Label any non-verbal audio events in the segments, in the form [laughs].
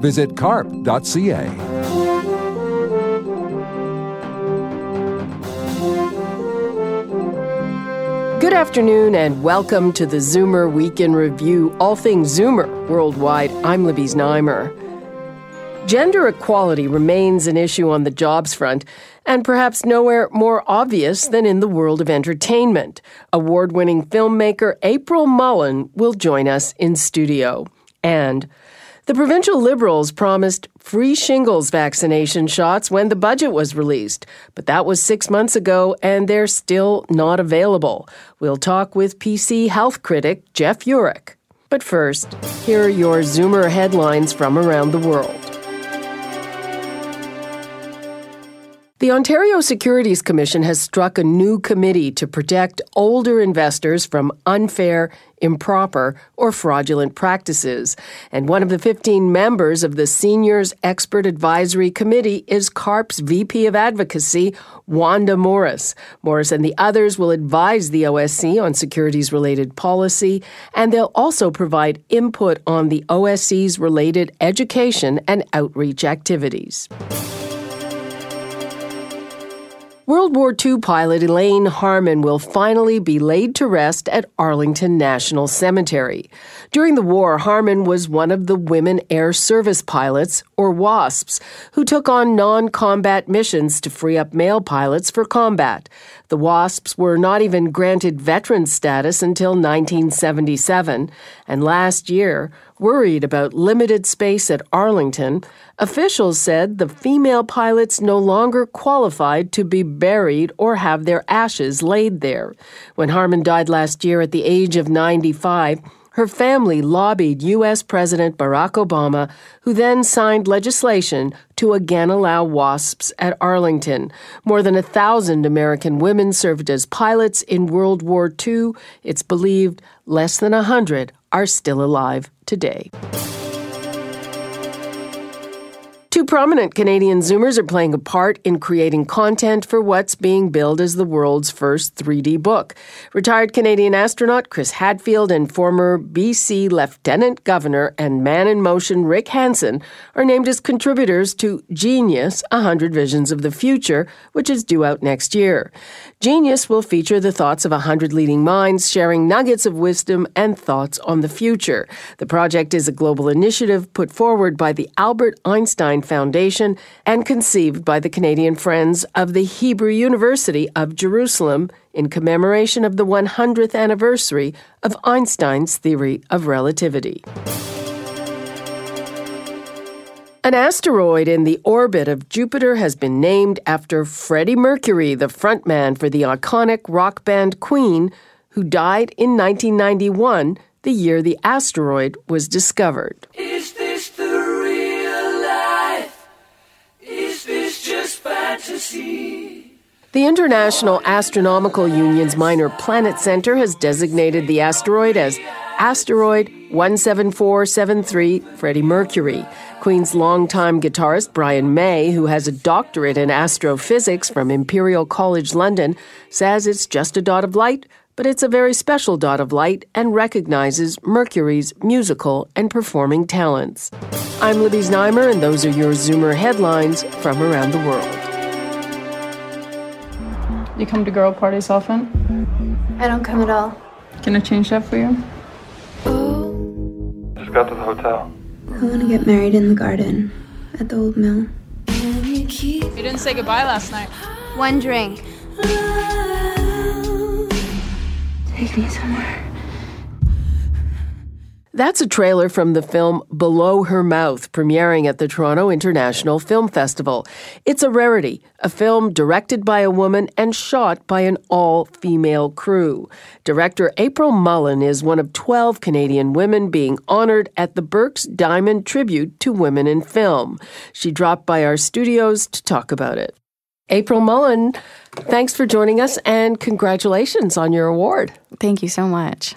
Visit carp.ca. Good afternoon and welcome to the Zoomer Week in Review, all things Zoomer worldwide. I'm Libby Znaimer. Gender equality remains an issue on the jobs front, and perhaps nowhere more obvious than in the world of entertainment. Award winning filmmaker April Mullen will join us in studio. And the provincial Liberals promised free shingles vaccination shots when the budget was released, but that was six months ago and they're still not available. We'll talk with PC health critic Jeff Yurek. But first, here are your Zoomer headlines from around the world. The Ontario Securities Commission has struck a new committee to protect older investors from unfair, improper, or fraudulent practices. And one of the 15 members of the Seniors Expert Advisory Committee is CARP's VP of Advocacy, Wanda Morris. Morris and the others will advise the OSC on securities related policy, and they'll also provide input on the OSC's related education and outreach activities. World War II pilot Elaine Harmon will finally be laid to rest at Arlington National Cemetery. During the war, Harmon was one of the Women Air Service Pilots, or WASPs, who took on non combat missions to free up male pilots for combat. The WASPs were not even granted veteran status until 1977, and last year, worried about limited space at Arlington, officials said the female pilots no longer qualified to be buried or have their ashes laid there. When Harmon died last year at the age of 95, her family lobbied U.S. President Barack Obama, who then signed legislation to again allow WASPs at Arlington. More than a thousand American women served as pilots in World War II. It's believed less than a hundred are still alive today. Two prominent Canadian Zoomers are playing a part in creating content for what's being billed as the world's first 3D book. Retired Canadian astronaut Chris Hadfield and former BC Lieutenant Governor and Man in Motion Rick Hansen are named as contributors to Genius 100 Visions of the Future, which is due out next year. Genius will feature the thoughts of 100 leading minds sharing nuggets of wisdom and thoughts on the future. The project is a global initiative put forward by the Albert Einstein Foundation and conceived by the Canadian Friends of the Hebrew University of Jerusalem in commemoration of the 100th anniversary of Einstein's theory of relativity. An asteroid in the orbit of Jupiter has been named after Freddie Mercury, the frontman for the iconic rock band Queen, who died in 1991, the year the asteroid was discovered. The International Astronomical Union's Minor Planet Center has designated the asteroid as Asteroid 17473 Freddie Mercury. Queen's longtime guitarist Brian May, who has a doctorate in astrophysics from Imperial College London, says it's just a dot of light, but it's a very special dot of light and recognizes Mercury's musical and performing talents. I'm Libby Znaimer, and those are your Zoomer headlines from around the world. You come to girl parties often? I don't come at all. Can I change that for you? Just got to the hotel. I want to get married in the garden at the old mill. You didn't say goodbye last night. One drink. Take me somewhere. That's a trailer from the film Below Her Mouth, premiering at the Toronto International Film Festival. It's a rarity, a film directed by a woman and shot by an all female crew. Director April Mullen is one of 12 Canadian women being honored at the Birks Diamond Tribute to Women in Film. She dropped by our studios to talk about it. April Mullen, thanks for joining us and congratulations on your award. Thank you so much.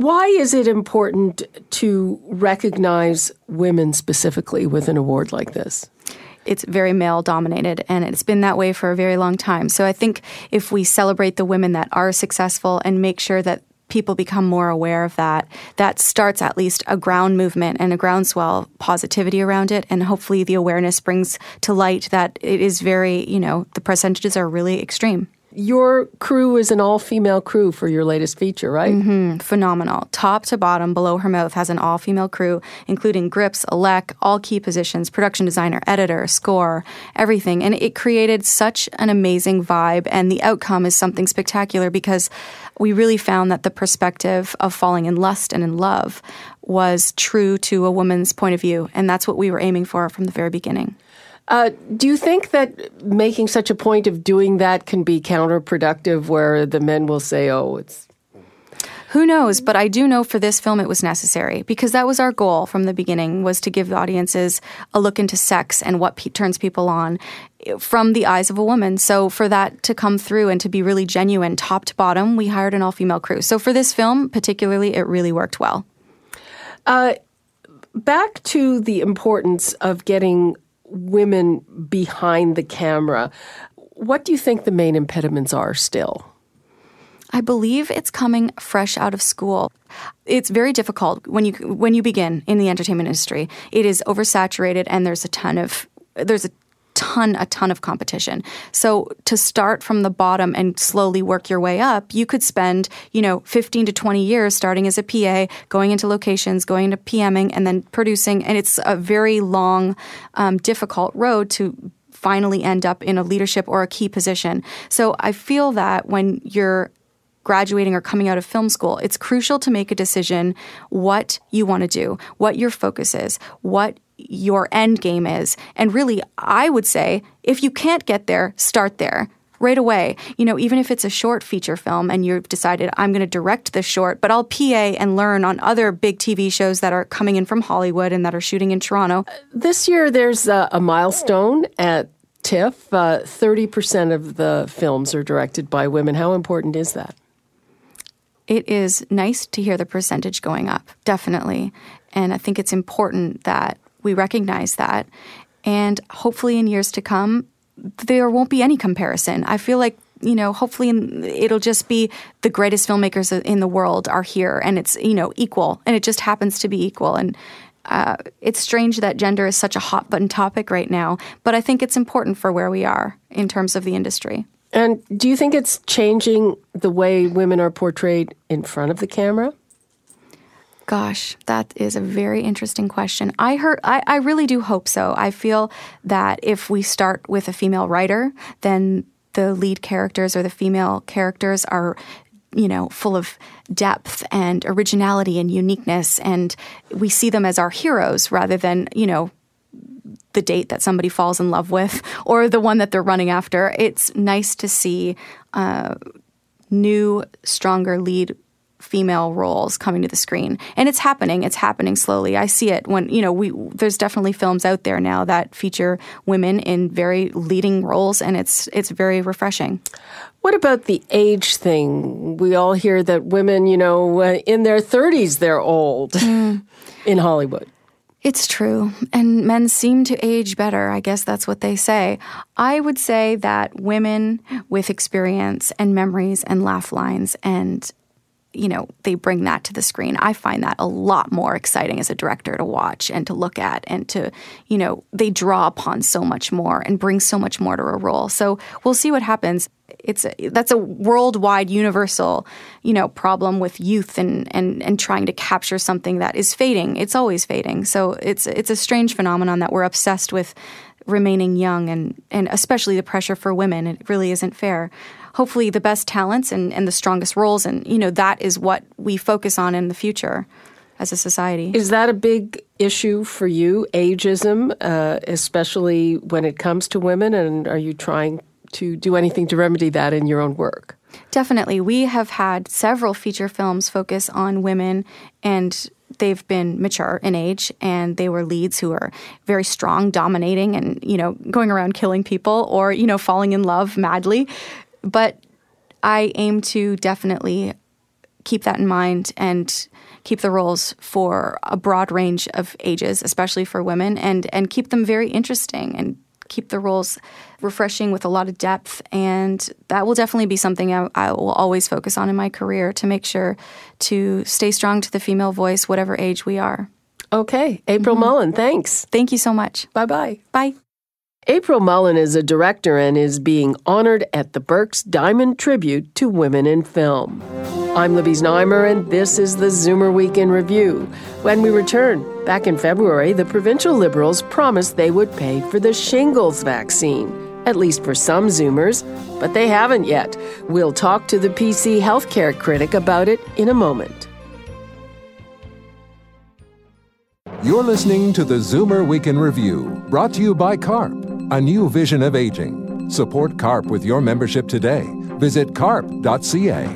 Why is it important to recognize women specifically with an award like this? It's very male dominated and it's been that way for a very long time. So I think if we celebrate the women that are successful and make sure that people become more aware of that, that starts at least a ground movement and a groundswell positivity around it. And hopefully the awareness brings to light that it is very, you know, the percentages are really extreme. Your crew is an all female crew for your latest feature, right? Mm-hmm. Phenomenal. Top to bottom, below her mouth has an all female crew, including grips, elec, all key positions, production designer, editor, score, everything. And it created such an amazing vibe. And the outcome is something spectacular because we really found that the perspective of falling in lust and in love was true to a woman's point of view. And that's what we were aiming for from the very beginning. Uh, do you think that making such a point of doing that can be counterproductive where the men will say, oh, it's. Who knows? But I do know for this film it was necessary because that was our goal from the beginning was to give audiences a look into sex and what pe- turns people on from the eyes of a woman. So for that to come through and to be really genuine, top to bottom, we hired an all-female crew. So for this film particularly, it really worked well. Uh, back to the importance of getting women behind the camera. What do you think the main impediments are still? I believe it's coming fresh out of school. It's very difficult when you when you begin in the entertainment industry. It is oversaturated and there's a ton of there's a ton a ton of competition. So to start from the bottom and slowly work your way up, you could spend, you know, 15 to 20 years starting as a PA, going into locations, going into PMing and then producing and it's a very long um, difficult road to finally end up in a leadership or a key position. So I feel that when you're graduating or coming out of film school, it's crucial to make a decision what you want to do, what your focus is, what your end game is. And really, I would say if you can't get there, start there right away. You know, even if it's a short feature film and you've decided I'm going to direct this short, but I'll PA and learn on other big TV shows that are coming in from Hollywood and that are shooting in Toronto. This year, there's a, a milestone at TIFF. Uh, 30% of the films are directed by women. How important is that? It is nice to hear the percentage going up, definitely. And I think it's important that we recognize that. And hopefully, in years to come, there won't be any comparison. I feel like you know, hopefully it'll just be the greatest filmmakers in the world are here, and it's you know equal, and it just happens to be equal. And uh, it's strange that gender is such a hot button topic right now, but I think it's important for where we are in terms of the industry. And do you think it's changing the way women are portrayed in front of the camera? Gosh, that is a very interesting question. I heard I, I really do hope so. I feel that if we start with a female writer, then the lead characters or the female characters are you know, full of depth and originality and uniqueness. And we see them as our heroes rather than, you know, the date that somebody falls in love with [laughs] or the one that they're running after. It's nice to see uh, new, stronger lead female roles coming to the screen and it's happening it's happening slowly i see it when you know we there's definitely films out there now that feature women in very leading roles and it's it's very refreshing what about the age thing we all hear that women you know uh, in their 30s they're old mm. [laughs] in hollywood it's true. And men seem to age better. I guess that's what they say. I would say that women with experience and memories and laugh lines and you know, they bring that to the screen. I find that a lot more exciting as a director to watch and to look at and to, you know, they draw upon so much more and bring so much more to a role. So we'll see what happens. It's a, that's a worldwide universal, you know, problem with youth and, and and trying to capture something that is fading. It's always fading. So it's it's a strange phenomenon that we're obsessed with remaining young and and especially the pressure for women. It really isn't fair hopefully the best talents and, and the strongest roles. And, you know, that is what we focus on in the future. as a society. Is that a big issue for you, ageism, uh, especially when it comes to women? And are you trying to do anything to remedy that in your own work? Definitely. We have had several feature films focus on women and they've been mature in age and they were leads who are very strong, dominating and, you know, going around killing people or, you know, falling in love madly. But I aim to definitely keep that in mind and keep the roles for a broad range of ages, especially for women, and and keep them very interesting and keep the roles refreshing with a lot of depth. And that will definitely be something I, I, will always focus on in my career to make sure to stay strong to the female voice, whatever age we are. Okay. April mm-hmm. Mullen, thanks. Thank you so much. Bye bye bye. April Mullen is a director and is being honored at the Birks Diamond Tribute to Women in Film. I'm Libby Znaimer, and this is the Zoomer Week in Review. When we return, back in February, the provincial Liberals promised they would pay for the shingles vaccine, at least for some Zoomers, but they haven't yet. We'll talk to the PC healthcare critic about it in a moment. You're listening to the Zoomer Week in Review, brought to you by CARP a new vision of aging. Support CARP with your membership today. Visit carp.ca.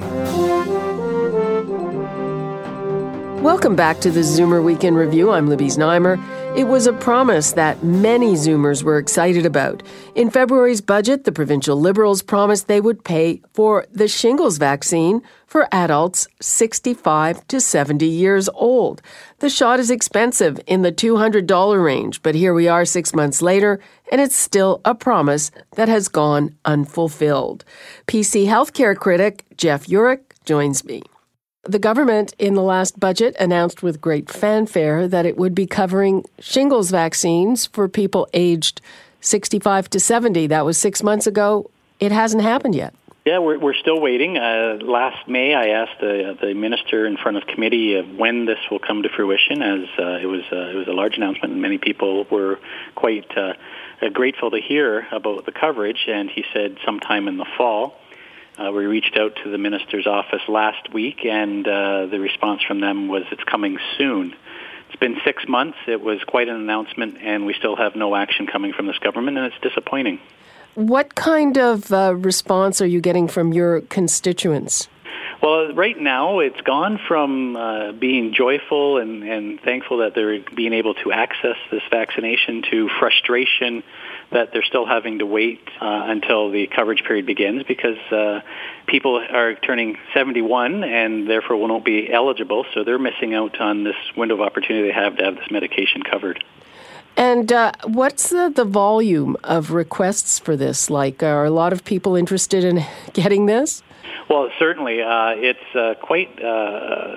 Welcome back to the Zoomer Week in Review. I'm Libby Znaimer. It was a promise that many Zoomers were excited about. In February's budget, the provincial Liberals promised they would pay for the shingles vaccine for adults 65 to 70 years old. The shot is expensive in the $200 range, but here we are six months later, and it's still a promise that has gone unfulfilled. PC healthcare critic Jeff Yurek joins me. The government in the last budget announced with great fanfare that it would be covering shingles vaccines for people aged 65 to 70. That was six months ago. It hasn't happened yet. Yeah, we're, we're still waiting. Uh, last May, I asked the, the minister in front of committee uh, when this will come to fruition, as uh, it was uh, it was a large announcement, and many people were quite uh, grateful to hear about the coverage. And he said sometime in the fall. Uh, we reached out to the minister's office last week, and uh, the response from them was it's coming soon. It's been six months. It was quite an announcement, and we still have no action coming from this government, and it's disappointing. What kind of uh, response are you getting from your constituents? Well, right now it's gone from uh, being joyful and, and thankful that they're being able to access this vaccination to frustration that they're still having to wait uh, until the coverage period begins because uh, people are turning 71 and therefore will not be eligible, so they're missing out on this window of opportunity they have to have this medication covered. And uh, what's the, the volume of requests for this? Like, are a lot of people interested in [laughs] getting this? Well, certainly, uh, it's uh, quite uh,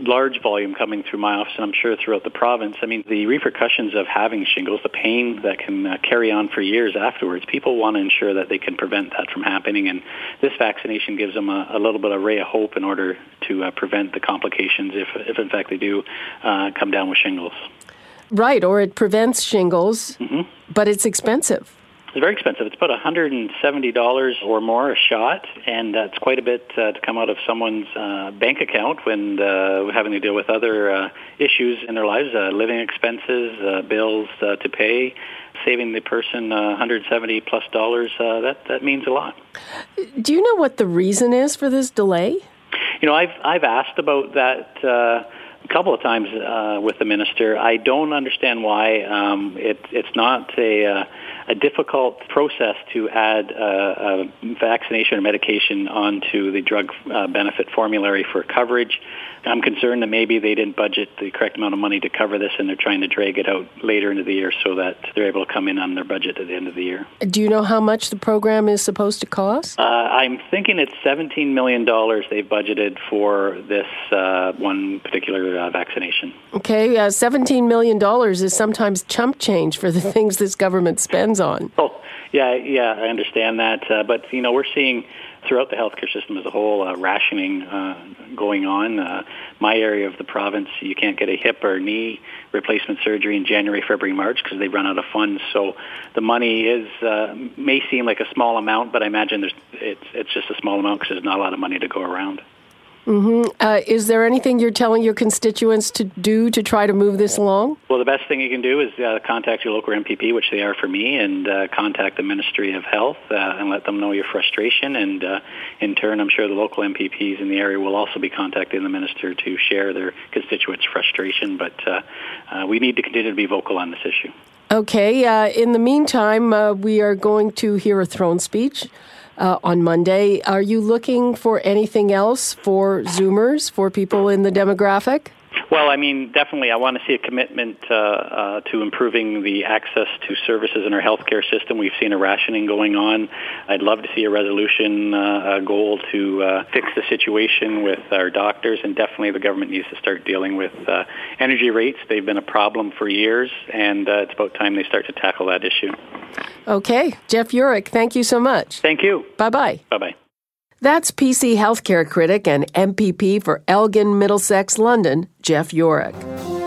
large volume coming through my office, and I'm sure throughout the province. I mean, the repercussions of having shingles, the pain that can uh, carry on for years afterwards. People want to ensure that they can prevent that from happening, and this vaccination gives them a, a little bit of ray of hope in order to uh, prevent the complications if, if in fact they do uh, come down with shingles. Right, or it prevents shingles, mm-hmm. but it's expensive. It's very expensive. It's about $170 or more a shot, and that's quite a bit uh, to come out of someone's uh, bank account when uh, having to deal with other uh, issues in their lives, uh, living expenses, uh, bills uh, to pay. Saving the person uh, 170 plus dollars, uh, that that means a lot. Do you know what the reason is for this delay? You know, I've I've asked about that. Uh, couple of times uh, with the minister. I don't understand why um, it, it's not a, uh, a difficult process to add uh, a vaccination or medication onto the drug uh, benefit formulary for coverage. I'm concerned that maybe they didn't budget the correct amount of money to cover this and they're trying to drag it out later into the year so that they're able to come in on their budget at the end of the year. Do you know how much the program is supposed to cost? Uh, I'm thinking it's $17 million they've budgeted for this uh, one particular uh, vaccination. Okay, uh, $17 million is sometimes chump change for the [laughs] things this government spends on. Oh, yeah, yeah, I understand that. Uh, but, you know, we're seeing throughout the healthcare system as a whole, uh, rationing uh, going on. Uh, my area of the province, you can't get a hip or knee replacement surgery in January, February, March because they run out of funds. So the money is uh, may seem like a small amount, but I imagine there's it's it's just a small amount because there's not a lot of money to go around. Mm-hmm. Uh, is there anything you're telling your constituents to do to try to move this along? Well, the best thing you can do is uh, contact your local MPP, which they are for me, and uh, contact the Ministry of Health uh, and let them know your frustration. And uh, in turn, I'm sure the local MPPs in the area will also be contacting the minister to share their constituents' frustration. But uh, we need to continue to be vocal on this issue. Okay. in the meantime, we are going to hear a throne speech uh, on Monday. Are you looking for anything else for Zoomers, for people in the demographic? Well, I mean, definitely, I want to see a commitment uh, uh, to improving the access to services in our healthcare system. We've seen a rationing going on. I'd love to see a resolution, uh, a goal to uh, fix the situation with our doctors, and definitely the government needs to start dealing with uh, energy rates. They've been a problem for years, and uh, it's about time they start to tackle that issue. Okay, Jeff Yurek, thank you so much. Thank you. Bye bye. Bye bye. That's PC healthcare critic and MPP for Elgin, Middlesex, London, Jeff Yurek.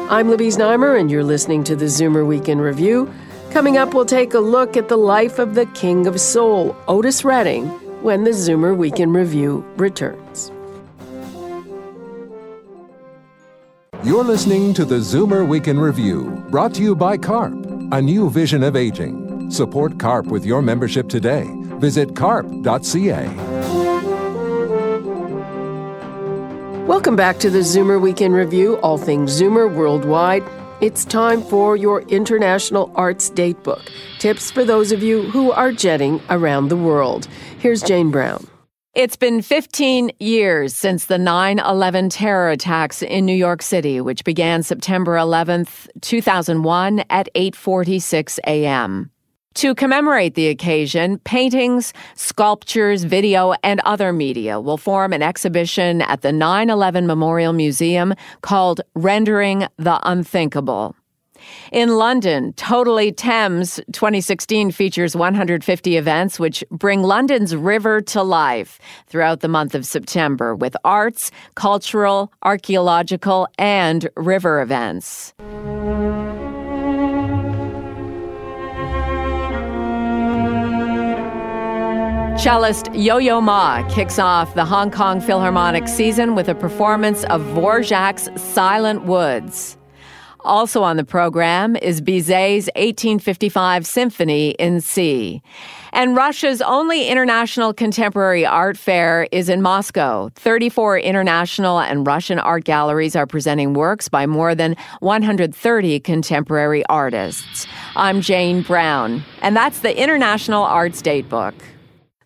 I'm Libby Znaimer, and you're listening to the Zoomer Week in Review. Coming up, we'll take a look at the life of the King of Soul, Otis Redding, when the Zoomer Week in Review returns. You're listening to the Zoomer Week in Review, brought to you by CARP, a new vision of aging. Support CARP with your membership today. Visit carp.ca. Welcome back to the Zoomer Week in Review, all things Zoomer worldwide. It's time for your International Arts Datebook. Tips for those of you who are jetting around the world. Here's Jane Brown. It's been 15 years since the 9 11 terror attacks in New York City, which began September 11th, 2001 at 8:46 a.m. To commemorate the occasion, paintings, sculptures, video, and other media will form an exhibition at the 9 11 Memorial Museum called Rendering the Unthinkable. In London, Totally Thames 2016 features 150 events which bring London's river to life throughout the month of September with arts, cultural, archaeological, and river events. Cellist Yo Yo Ma kicks off the Hong Kong Philharmonic season with a performance of Dvorak's Silent Woods. Also on the program is Bizet's 1855 Symphony in C. And Russia's only international contemporary art fair is in Moscow. 34 international and Russian art galleries are presenting works by more than 130 contemporary artists. I'm Jane Brown, and that's the International Arts Datebook.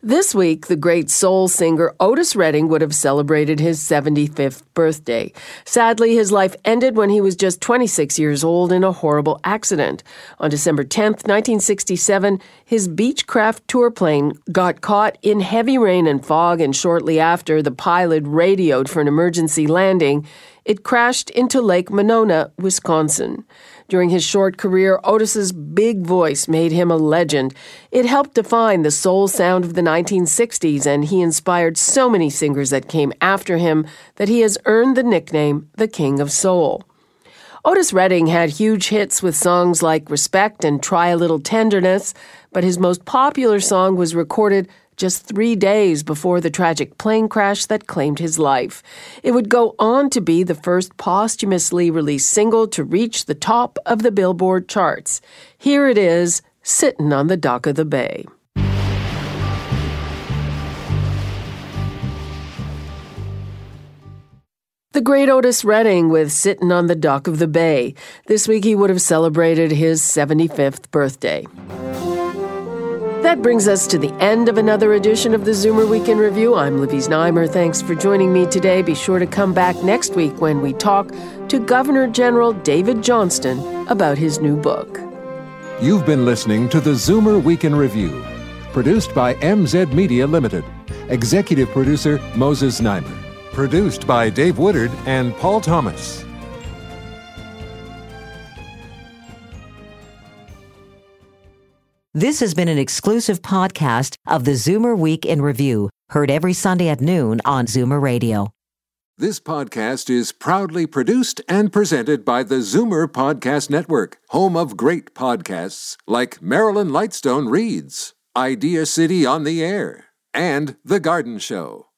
This week, the great soul singer Otis Redding would have celebrated his 75th birthday. Sadly, his life ended when he was just 26 years old in a horrible accident. On December 10, 1967, his Beechcraft tour plane got caught in heavy rain and fog, and shortly after, the pilot radioed for an emergency landing. It crashed into Lake Monona, Wisconsin. During his short career, Otis's big voice made him a legend. It helped define the soul sound of the 1960s, and he inspired so many singers that came after him that he has earned the nickname the King of Soul. Otis Redding had huge hits with songs like Respect and Try a Little Tenderness, but his most popular song was recorded just three days before the tragic plane crash that claimed his life. It would go on to be the first posthumously released single to reach the top of the Billboard charts. Here it is, sitting on the dock of the bay. The great Otis Redding with Sittin' on the Dock of the Bay. This week he would have celebrated his 75th birthday. That brings us to the end of another edition of the Zoomer Week in Review. I'm Libby Znaimer. Thanks for joining me today. Be sure to come back next week when we talk to Governor General David Johnston about his new book. You've been listening to the Zoomer Week in Review, produced by MZ Media Limited. Executive producer Moses Znaimer. Produced by Dave Woodard and Paul Thomas. This has been an exclusive podcast of the Zoomer Week in Review, heard every Sunday at noon on Zoomer Radio. This podcast is proudly produced and presented by the Zoomer Podcast Network, home of great podcasts like Marilyn Lightstone Reads, Idea City on the Air, and The Garden Show.